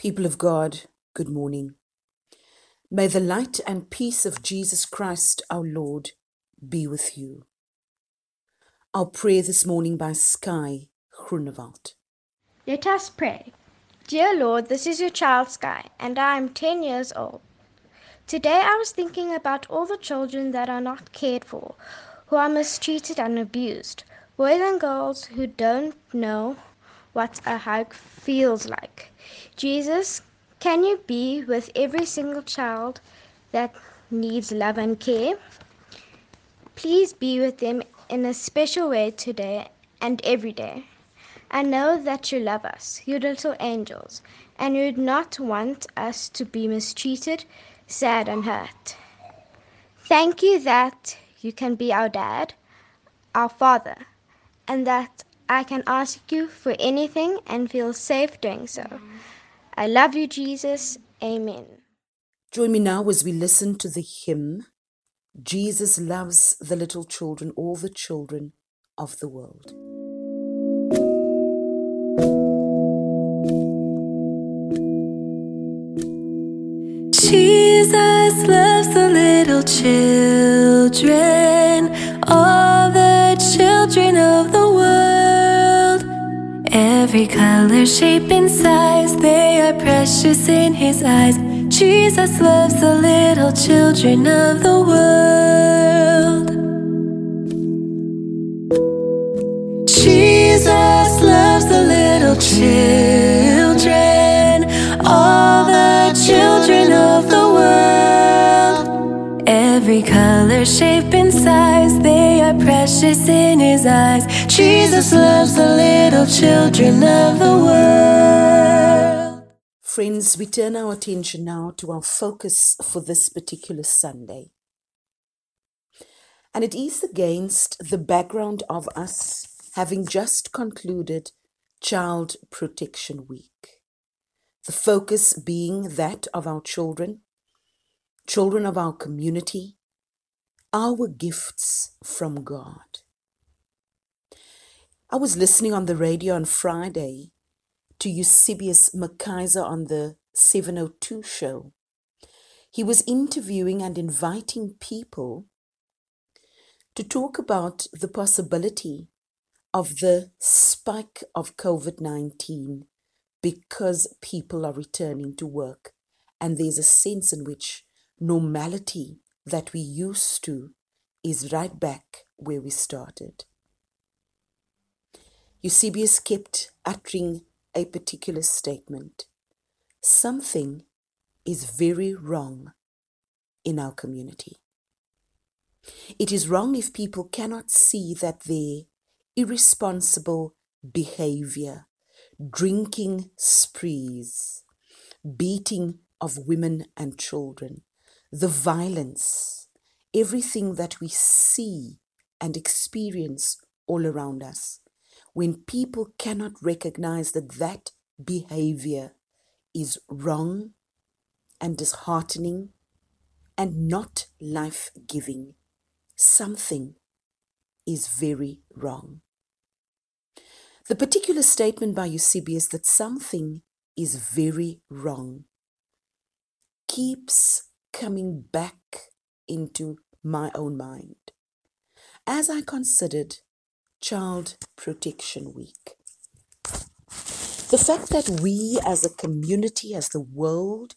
People of God, good morning. May the light and peace of Jesus Christ our Lord be with you. Our prayer this morning by Skye Groenewald. Let us pray. Dear Lord, this is your child Skye, and I am 10 years old. Today I was thinking about all the children that are not cared for, who are mistreated and abused, boys and girls who don't know what a hug feels like. Jesus, can you be with every single child that needs love and care? Please be with them in a special way today and every day. I know that you love us, you little angels, and you'd not want us to be mistreated, sad, and hurt. Thank you that you can be our dad, our father, and that I can ask you for anything and feel safe doing so. I love you, Jesus. Amen. Join me now as we listen to the hymn Jesus loves the little children, all the children of the world. Jesus loves the little children, all the children of the world. Every color, shape, and size, they are precious in His eyes. Jesus loves the little children of the world. Jesus loves the little children, all the children of the world. Every color, shape, are precious in His eyes. Jesus loves the little children of the world. Friends, we turn our attention now to our focus for this particular Sunday. And it is against the background of us having just concluded Child Protection Week. The focus being that of our children, children of our community, our gifts from God. I was listening on the radio on Friday to Eusebius McKaiser on the 702 show. He was interviewing and inviting people to talk about the possibility of the spike of COVID 19 because people are returning to work and there's a sense in which normality that we used to is right back where we started. Eusebius kept uttering a particular statement. Something is very wrong in our community. It is wrong if people cannot see that their irresponsible behavior, drinking sprees, beating of women and children, the violence, everything that we see and experience all around us when people cannot recognize that that behavior is wrong and disheartening and not life giving, something is very wrong. The particular statement by Eusebius that something is very wrong keeps coming back into my own mind as I considered Child Protection Week. The fact that we as a community, as the world,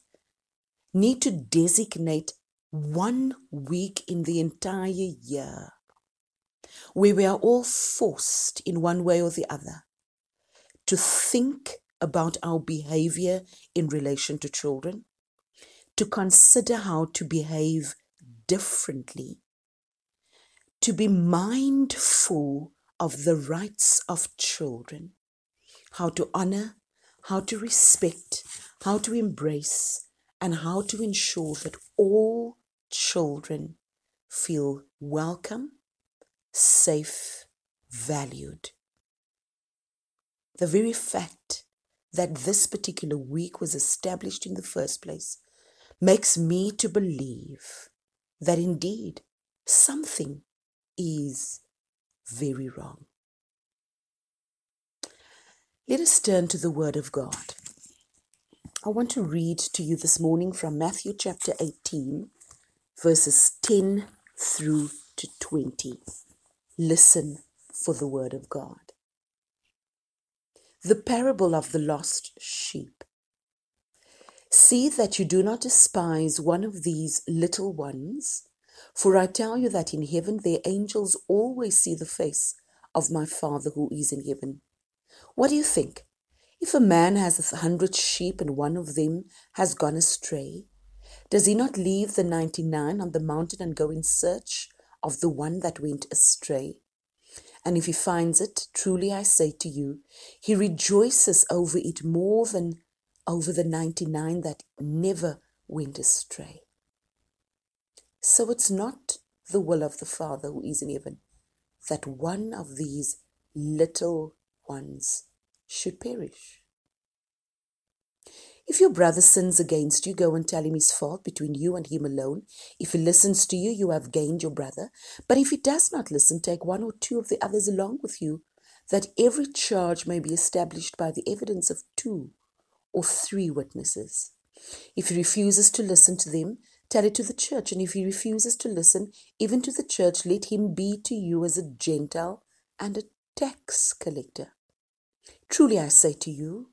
need to designate one week in the entire year where we are all forced in one way or the other to think about our behavior in relation to children, to consider how to behave differently, to be mindful of the rights of children, how to honor, how to respect, how to embrace, and how to ensure that all children feel welcome, safe, valued. The very fact that this particular week was established in the first place makes me to believe that indeed something is very wrong. Let us turn to the Word of God. I want to read to you this morning from Matthew chapter 18, verses 10 through to 20. Listen for the word of God. The parable of the lost sheep. See that you do not despise one of these little ones, for I tell you that in heaven their angels always see the face of my Father who is in heaven. What do you think? If a man has a hundred sheep and one of them has gone astray, does he not leave the ninety nine on the mountain and go in search of the one that went astray? And if he finds it, truly I say to you, he rejoices over it more than over the 99 that never went astray. So it's not the will of the Father who is in heaven that one of these little ones should perish. If your brother sins against you, go and tell him his fault between you and him alone. If he listens to you, you have gained your brother. But if he does not listen, take one or two of the others along with you, that every charge may be established by the evidence of two or three witnesses. If he refuses to listen to them, tell it to the church. And if he refuses to listen, even to the church, let him be to you as a Gentile and a tax collector. Truly I say to you,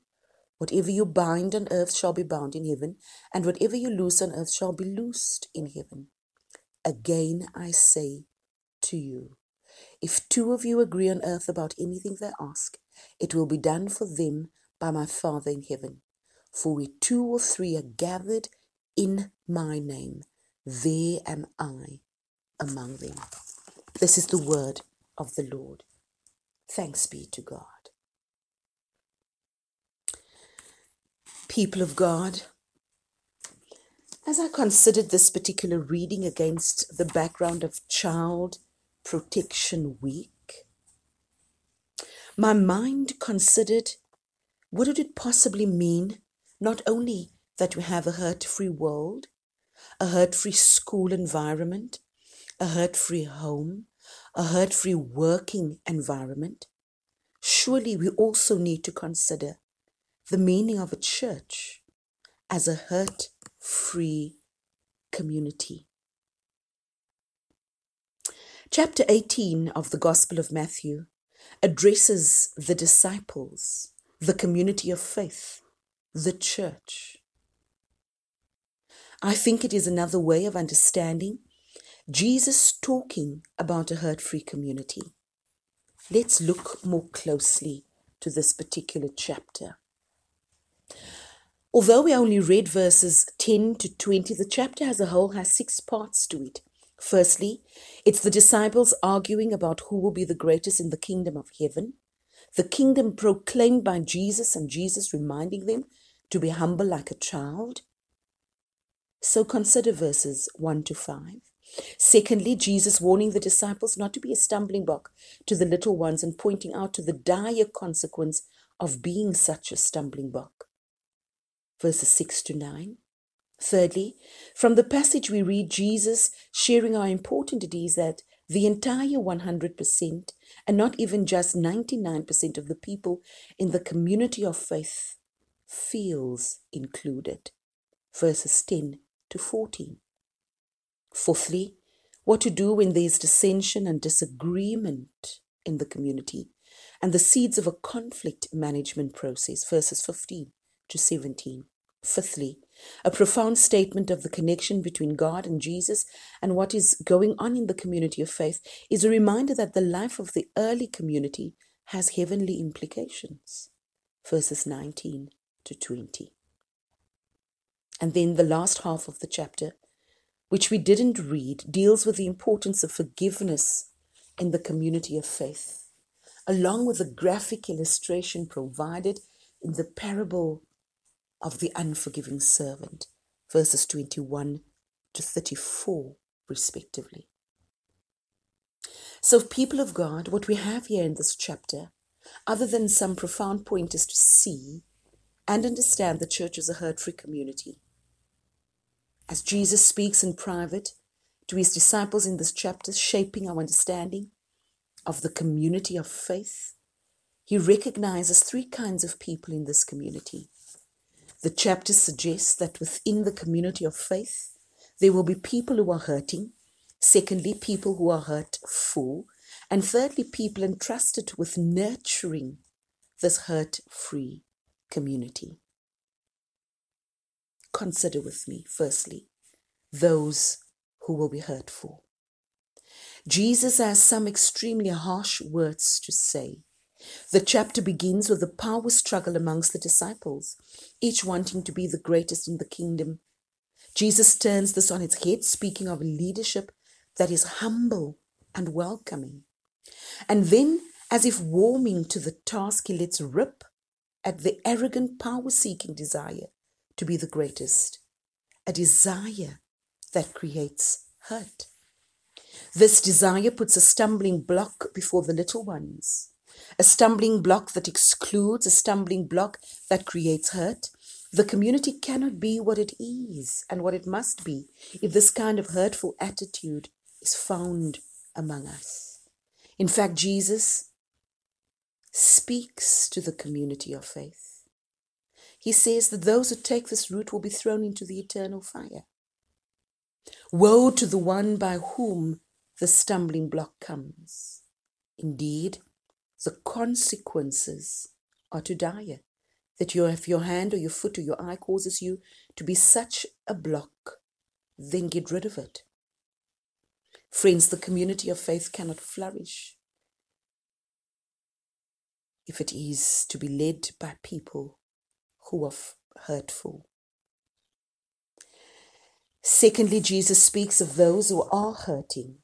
Whatever you bind on earth shall be bound in heaven, and whatever you loose on earth shall be loosed in heaven. Again I say to you, if two of you agree on earth about anything they ask, it will be done for them by my Father in heaven. For where two or three are gathered in my name, there am I among them. This is the word of the Lord. Thanks be to God. people of God, as I considered this particular reading against the background of Child Protection Week, my mind considered what did it possibly mean not only that we have a hurt free world, a hurt free school environment, a hurt free home, a hurt free working environment, surely we also need to consider the meaning of a church as a hurt free community. Chapter 18 of the Gospel of Matthew addresses the disciples, the community of faith, the church. I think it is another way of understanding Jesus talking about a hurt free community. Let's look more closely to this particular chapter. Although we only read verses 10 to 20, the chapter as a whole has six parts to it. Firstly, it's the disciples arguing about who will be the greatest in the kingdom of heaven, the kingdom proclaimed by Jesus, and Jesus reminding them to be humble like a child. So consider verses 1 to 5. Secondly, Jesus warning the disciples not to be a stumbling block to the little ones and pointing out to the dire consequence of being such a stumbling block verses 6 to 9. Thirdly, from the passage we read Jesus sharing how important it is that the entire 100% and not even just 99% of the people in the community of faith feels included. Verses 10 to 14. Fourthly, what to do when there is dissension and disagreement in the community and the seeds of a conflict management process. Verses 15 to 17. Fifthly, a profound statement of the connection between God and Jesus and what is going on in the community of faith is a reminder that the life of the early community has heavenly implications. Verses 19 to 20. And then the last half of the chapter, which we didn't read, deals with the importance of forgiveness in the community of faith, along with a graphic illustration provided in the parable of the unforgiving servant, verses 21 to 34, respectively. So, people of God, what we have here in this chapter, other than some profound pointers to see and understand the church as a hurt free community, as Jesus speaks in private to his disciples in this chapter, shaping our understanding of the community of faith, he recognizes three kinds of people in this community. The chapter suggests that within the community of faith, there will be people who are hurting, secondly, people who are hurtful, and thirdly, people entrusted with nurturing this hurt free community. Consider with me, firstly, those who will be hurtful. Jesus has some extremely harsh words to say. The chapter begins with a power struggle amongst the disciples, each wanting to be the greatest in the kingdom. Jesus turns this on its head, speaking of leadership that is humble and welcoming. And then, as if warming to the task, he lets rip at the arrogant, power seeking desire to be the greatest, a desire that creates hurt. This desire puts a stumbling block before the little ones, a stumbling block that excludes, a stumbling block that creates hurt. The community cannot be what it is and what it must be if this kind of hurtful attitude is found among us. In fact, Jesus speaks to the community of faith. He says that those who take this route will be thrown into the eternal fire. Woe to the one by whom the stumbling block comes. Indeed, the consequences are to dire. That you have your hand or your foot or your eye causes you to be such a block, then get rid of it. Friends, the community of faith cannot flourish if it is to be led by people who are hurtful. Secondly, Jesus speaks of those who are hurting.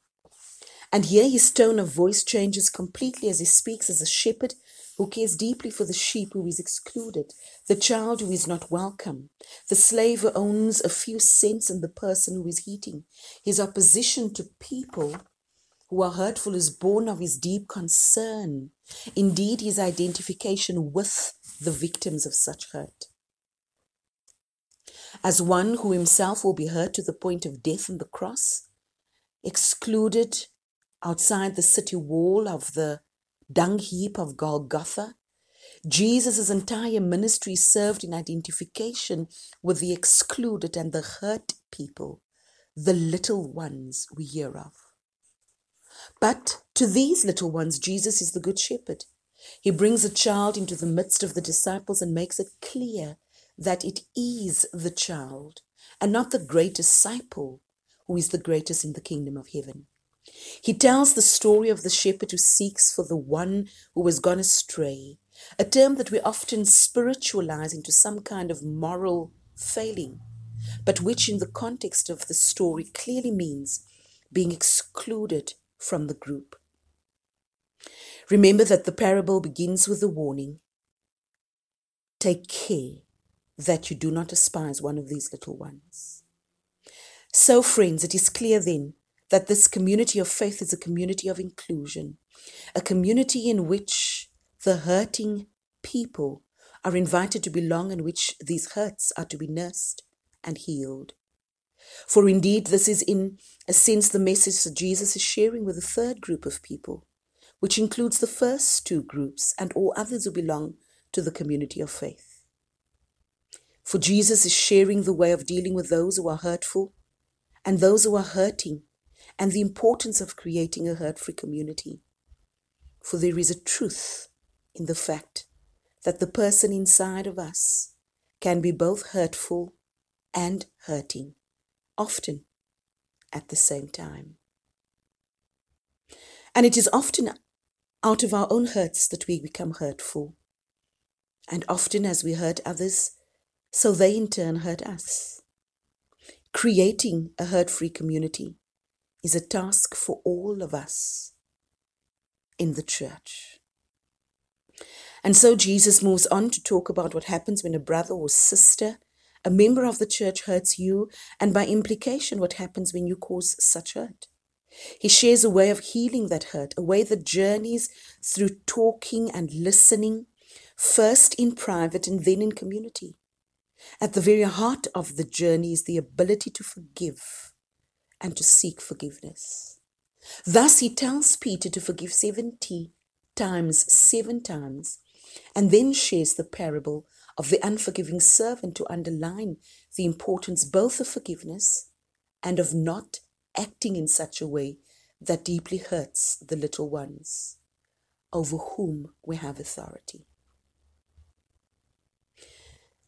And here his tone of voice changes completely as he speaks as a shepherd who cares deeply for the sheep who is excluded, the child who is not welcome, the slave who owns a few cents and the person who is eating. His opposition to people who are hurtful is born of his deep concern, indeed, his identification with the victims of such hurt. As one who himself will be hurt to the point of death on the cross, excluded outside the city wall of the dung heap of Golgotha, Jesus' entire ministry served in identification with the excluded and the hurt people, the little ones we hear of. But to these little ones, Jesus is the Good Shepherd. He brings a child into the midst of the disciples and makes it clear that it is the child and not the great disciple who is the greatest in the kingdom of heaven. He tells the story of the shepherd who seeks for the one who has gone astray, a term that we often spiritualize into some kind of moral failing, but which in the context of the story clearly means being excluded from the group. Remember that the parable begins with a warning Take care that you do not despise one of these little ones. So, friends, it is clear then that this community of faith is a community of inclusion, a community in which the hurting people are invited to belong, in which these hurts are to be nursed and healed. For indeed, this is in a sense the message that Jesus is sharing with a third group of people, which includes the first two groups and all others who belong to the community of faith. For Jesus is sharing the way of dealing with those who are hurtful and those who are hurting and the importance of creating a hurt free community. For there is a truth in the fact that the person inside of us can be both hurtful and hurting, often at the same time. And it is often out of our own hurts that we become hurtful. And often as we hurt others, so they in turn hurt us. Creating a hurt free community is a task for all of us in the church. And so Jesus moves on to talk about what happens when a brother or sister, a member of the church, hurts you, and by implication, what happens when you cause such hurt. He shares a way of healing that hurt, a way that journeys through talking and listening, first in private and then in community. At the very heart of the journey is the ability to forgive and to seek forgiveness. Thus, he tells Peter to forgive 70 times, seven times, and then shares the parable of the unforgiving servant to underline the importance both of forgiveness and of not acting in such a way that deeply hurts the little ones over whom we have authority.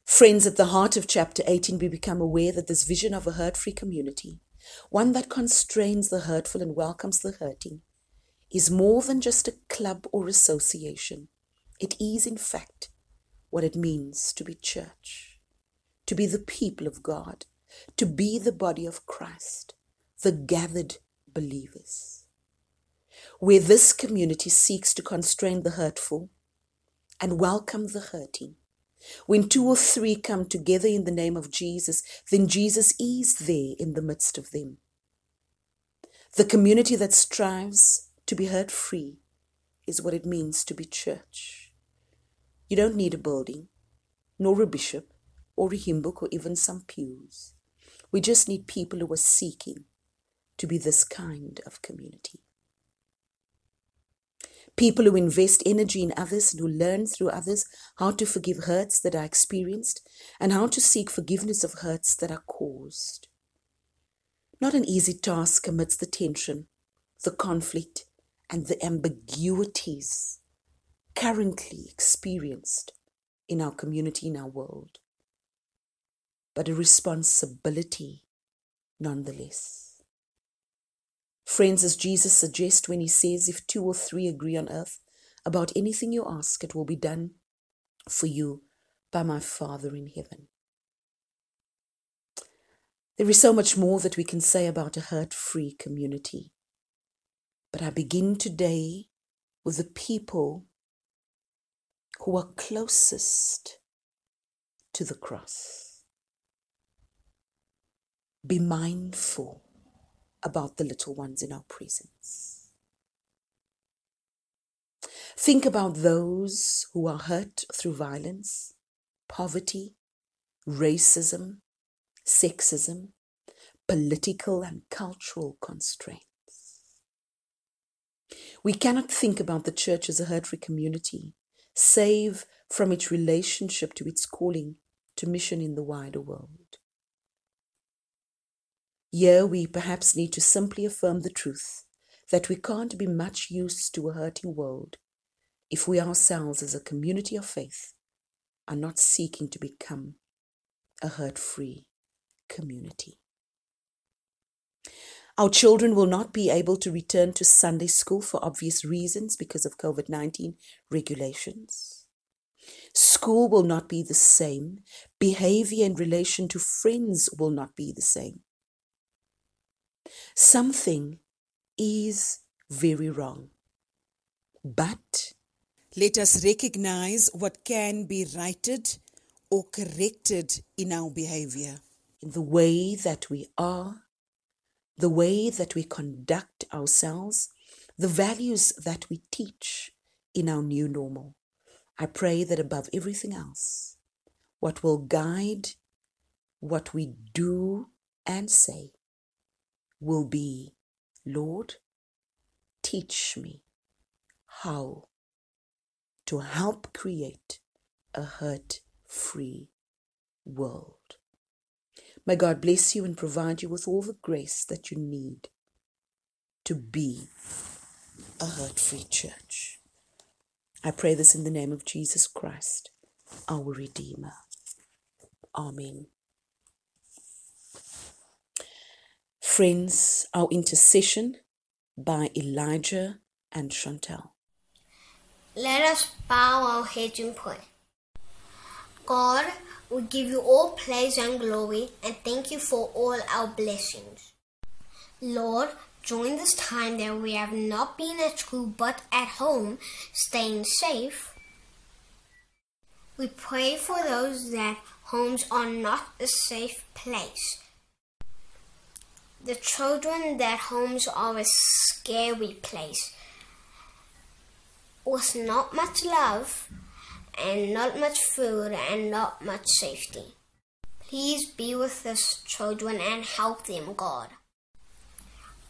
Friends, at the heart of chapter 18, we become aware that this vision of a hurt free community, one that constrains the hurtful and welcomes the hurting, is more than just a club or association. It is, in fact, what it means to be church, to be the people of God, to be the body of Christ, the gathered believers. Where this community seeks to constrain the hurtful and welcome the hurting. When two or three come together in the name of Jesus, then Jesus is there in the midst of them. The community that strives to be hurt free is what it means to be church. You don't need a building, nor a bishop, or a hymn book, or even some pews. We just need people who are seeking to be this kind of community. People who invest energy in others and who learn through others how to forgive hurts that are experienced and how to seek forgiveness of hurts that are caused. Not an easy task amidst the tension, the conflict, and the ambiguities currently experienced in our community, in our world, but a responsibility nonetheless. Friends, as Jesus suggests when he says, If two or three agree on earth about anything you ask, it will be done for you by my Father in heaven. There is so much more that we can say about a hurt free community. But I begin today with the people who are closest to the cross. Be mindful about the little ones in our presence. Think about those who are hurt through violence, poverty, racism, sexism, political and cultural constraints. We cannot think about the church as a hurt free community, save from its relationship to its calling to mission in the wider world. Here we perhaps need to simply affirm the truth that we can't be much use to a hurting world if we ourselves, as a community of faith, are not seeking to become a hurt free community. Our children will not be able to return to Sunday school for obvious reasons because of COVID 19 regulations. School will not be the same. Behavior in relation to friends will not be the same. Something is very wrong. But let us recognize what can be righted or corrected in our behavior, in the way that we are the way that we conduct ourselves, the values that we teach in our new normal. I pray that above everything else, what will guide what we do and say will be, Lord, teach me how to help create a hurt free world. May God bless you and provide you with all the grace that you need to be a hurt free church. I pray this in the name of Jesus Christ, our Redeemer. Amen. Friends, our intercession by Elijah and Chantelle. Let us bow our heads and pray. God, we give you all praise and glory and thank you for all our blessings. Lord, during this time that we have not been at school but at home, staying safe, we pray for those that homes are not a safe place. The children that homes are a scary place. With not much love, and not much food and not much safety. Please be with us, children, and help them, God.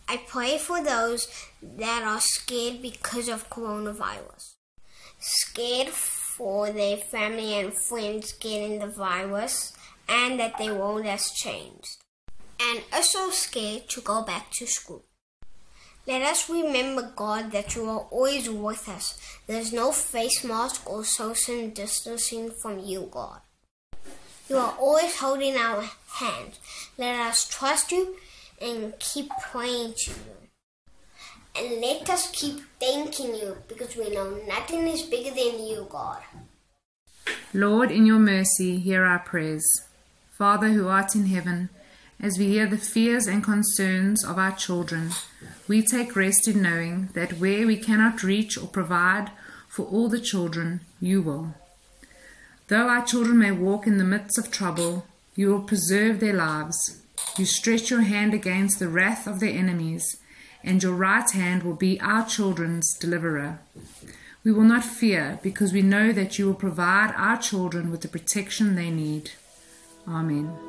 I pray for those that are scared because of coronavirus. Scared for their family and friends getting the virus and that their world has changed and are so scared to go back to school. Let us remember, God, that you are always with us. There's no face mask or social distancing from you, God. You are always holding our hands. Let us trust you and keep praying to you. And let us keep thanking you because we know nothing is bigger than you, God. Lord, in your mercy, hear our prayers. Father who art in heaven, as we hear the fears and concerns of our children, we take rest in knowing that where we cannot reach or provide for all the children, you will. Though our children may walk in the midst of trouble, you will preserve their lives. You stretch your hand against the wrath of their enemies, and your right hand will be our children's deliverer. We will not fear because we know that you will provide our children with the protection they need. Amen.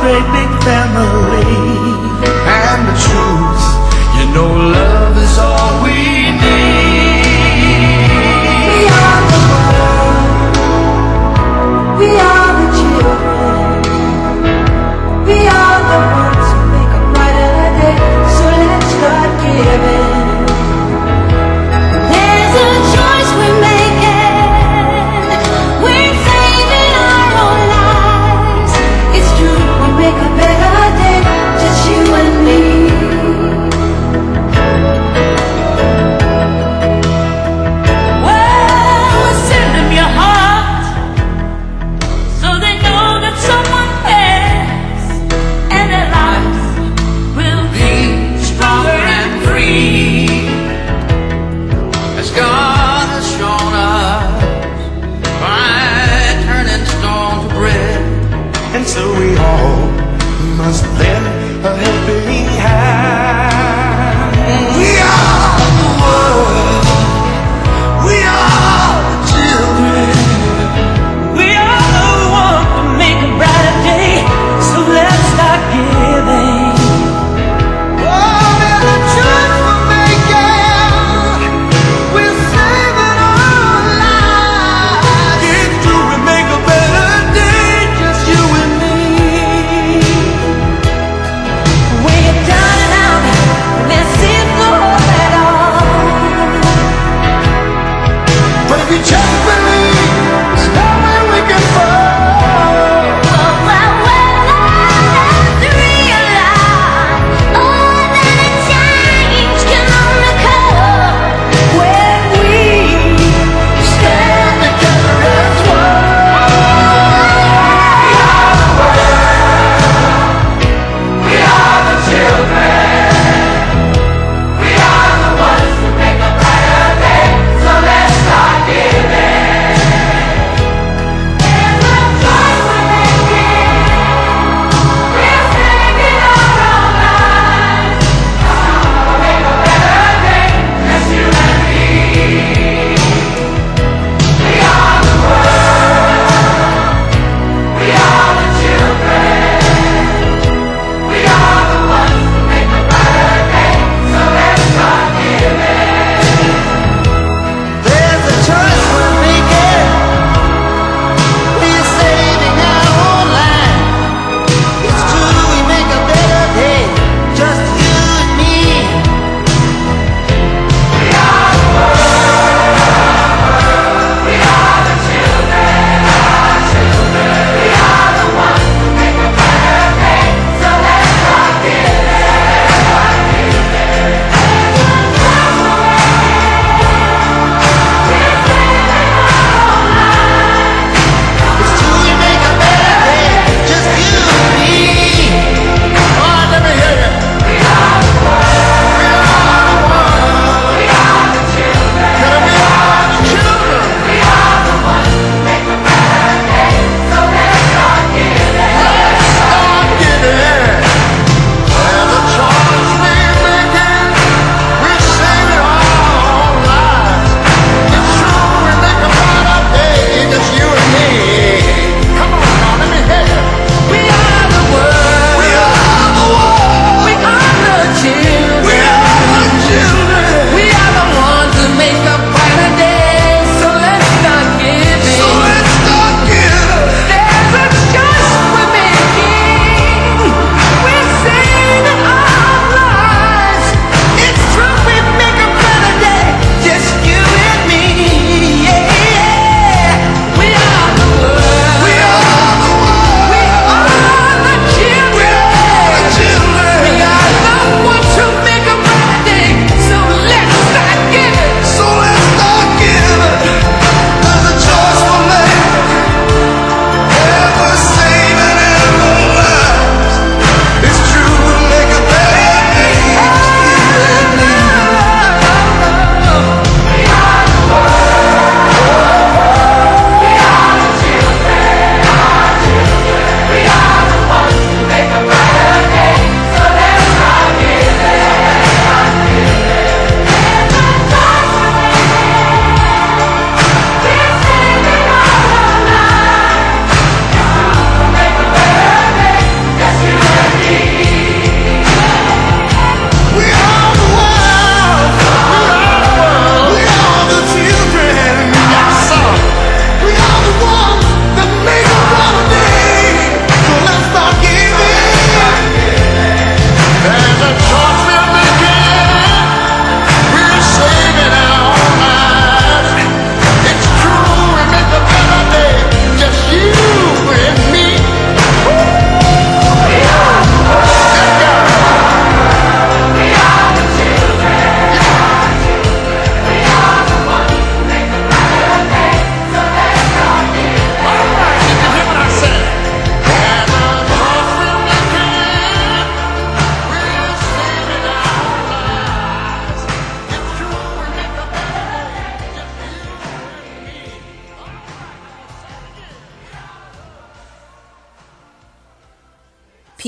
Great big family,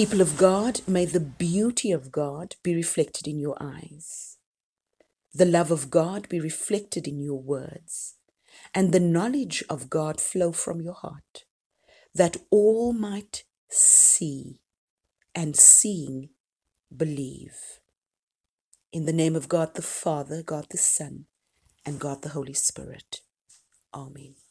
People of God, may the beauty of God be reflected in your eyes, the love of God be reflected in your words, and the knowledge of God flow from your heart, that all might see, and seeing believe. In the name of God the Father, God the Son, and God the Holy Spirit. Amen.